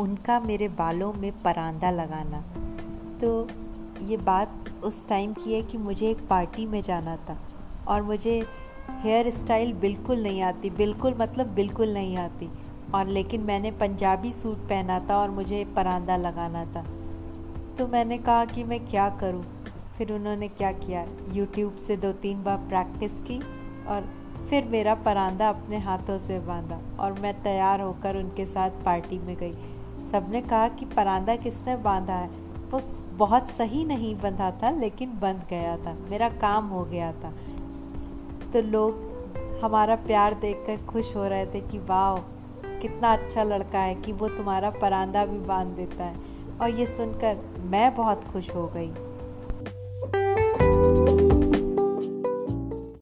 का मेरे बालों में परांदा लगाना। तो ये बात उस टाइम की है कि मुझे एक पार्टी में जाना था और मुझे हेयर स्टाइल बिल्कुल नहीं आती, बिल्कुल मतलब बिल्कुल नहीं आती। और लेकिन मैंने पंजाबी सूट पहना था और मुझे परांदा लगाना था। तो मैंने कहा कि मैं क्या करूँ? फिर उन्होंने क्या किया? यूट्यूब से दो तीन बार प्रैक्टिस की और फिर मेरा परांदा अपने हाथों से बांधा और मैं तैयार होकर उनके साथ पार्टी में गई। सबने कहा कि परांदा किसने बांधा है? वो बहुत सही नहीं बंधा था, लेकिन बंध गया था। मेरा काम हो गया था। तो लोग हमारा प्यार देखकर खुश हो रहे थे कि वाह कितना अच्छा लड़का है कि वो तुम्हारा परांदा भी बाँध देता है। और ये सुनकर मैं बहुत खुश हो गई।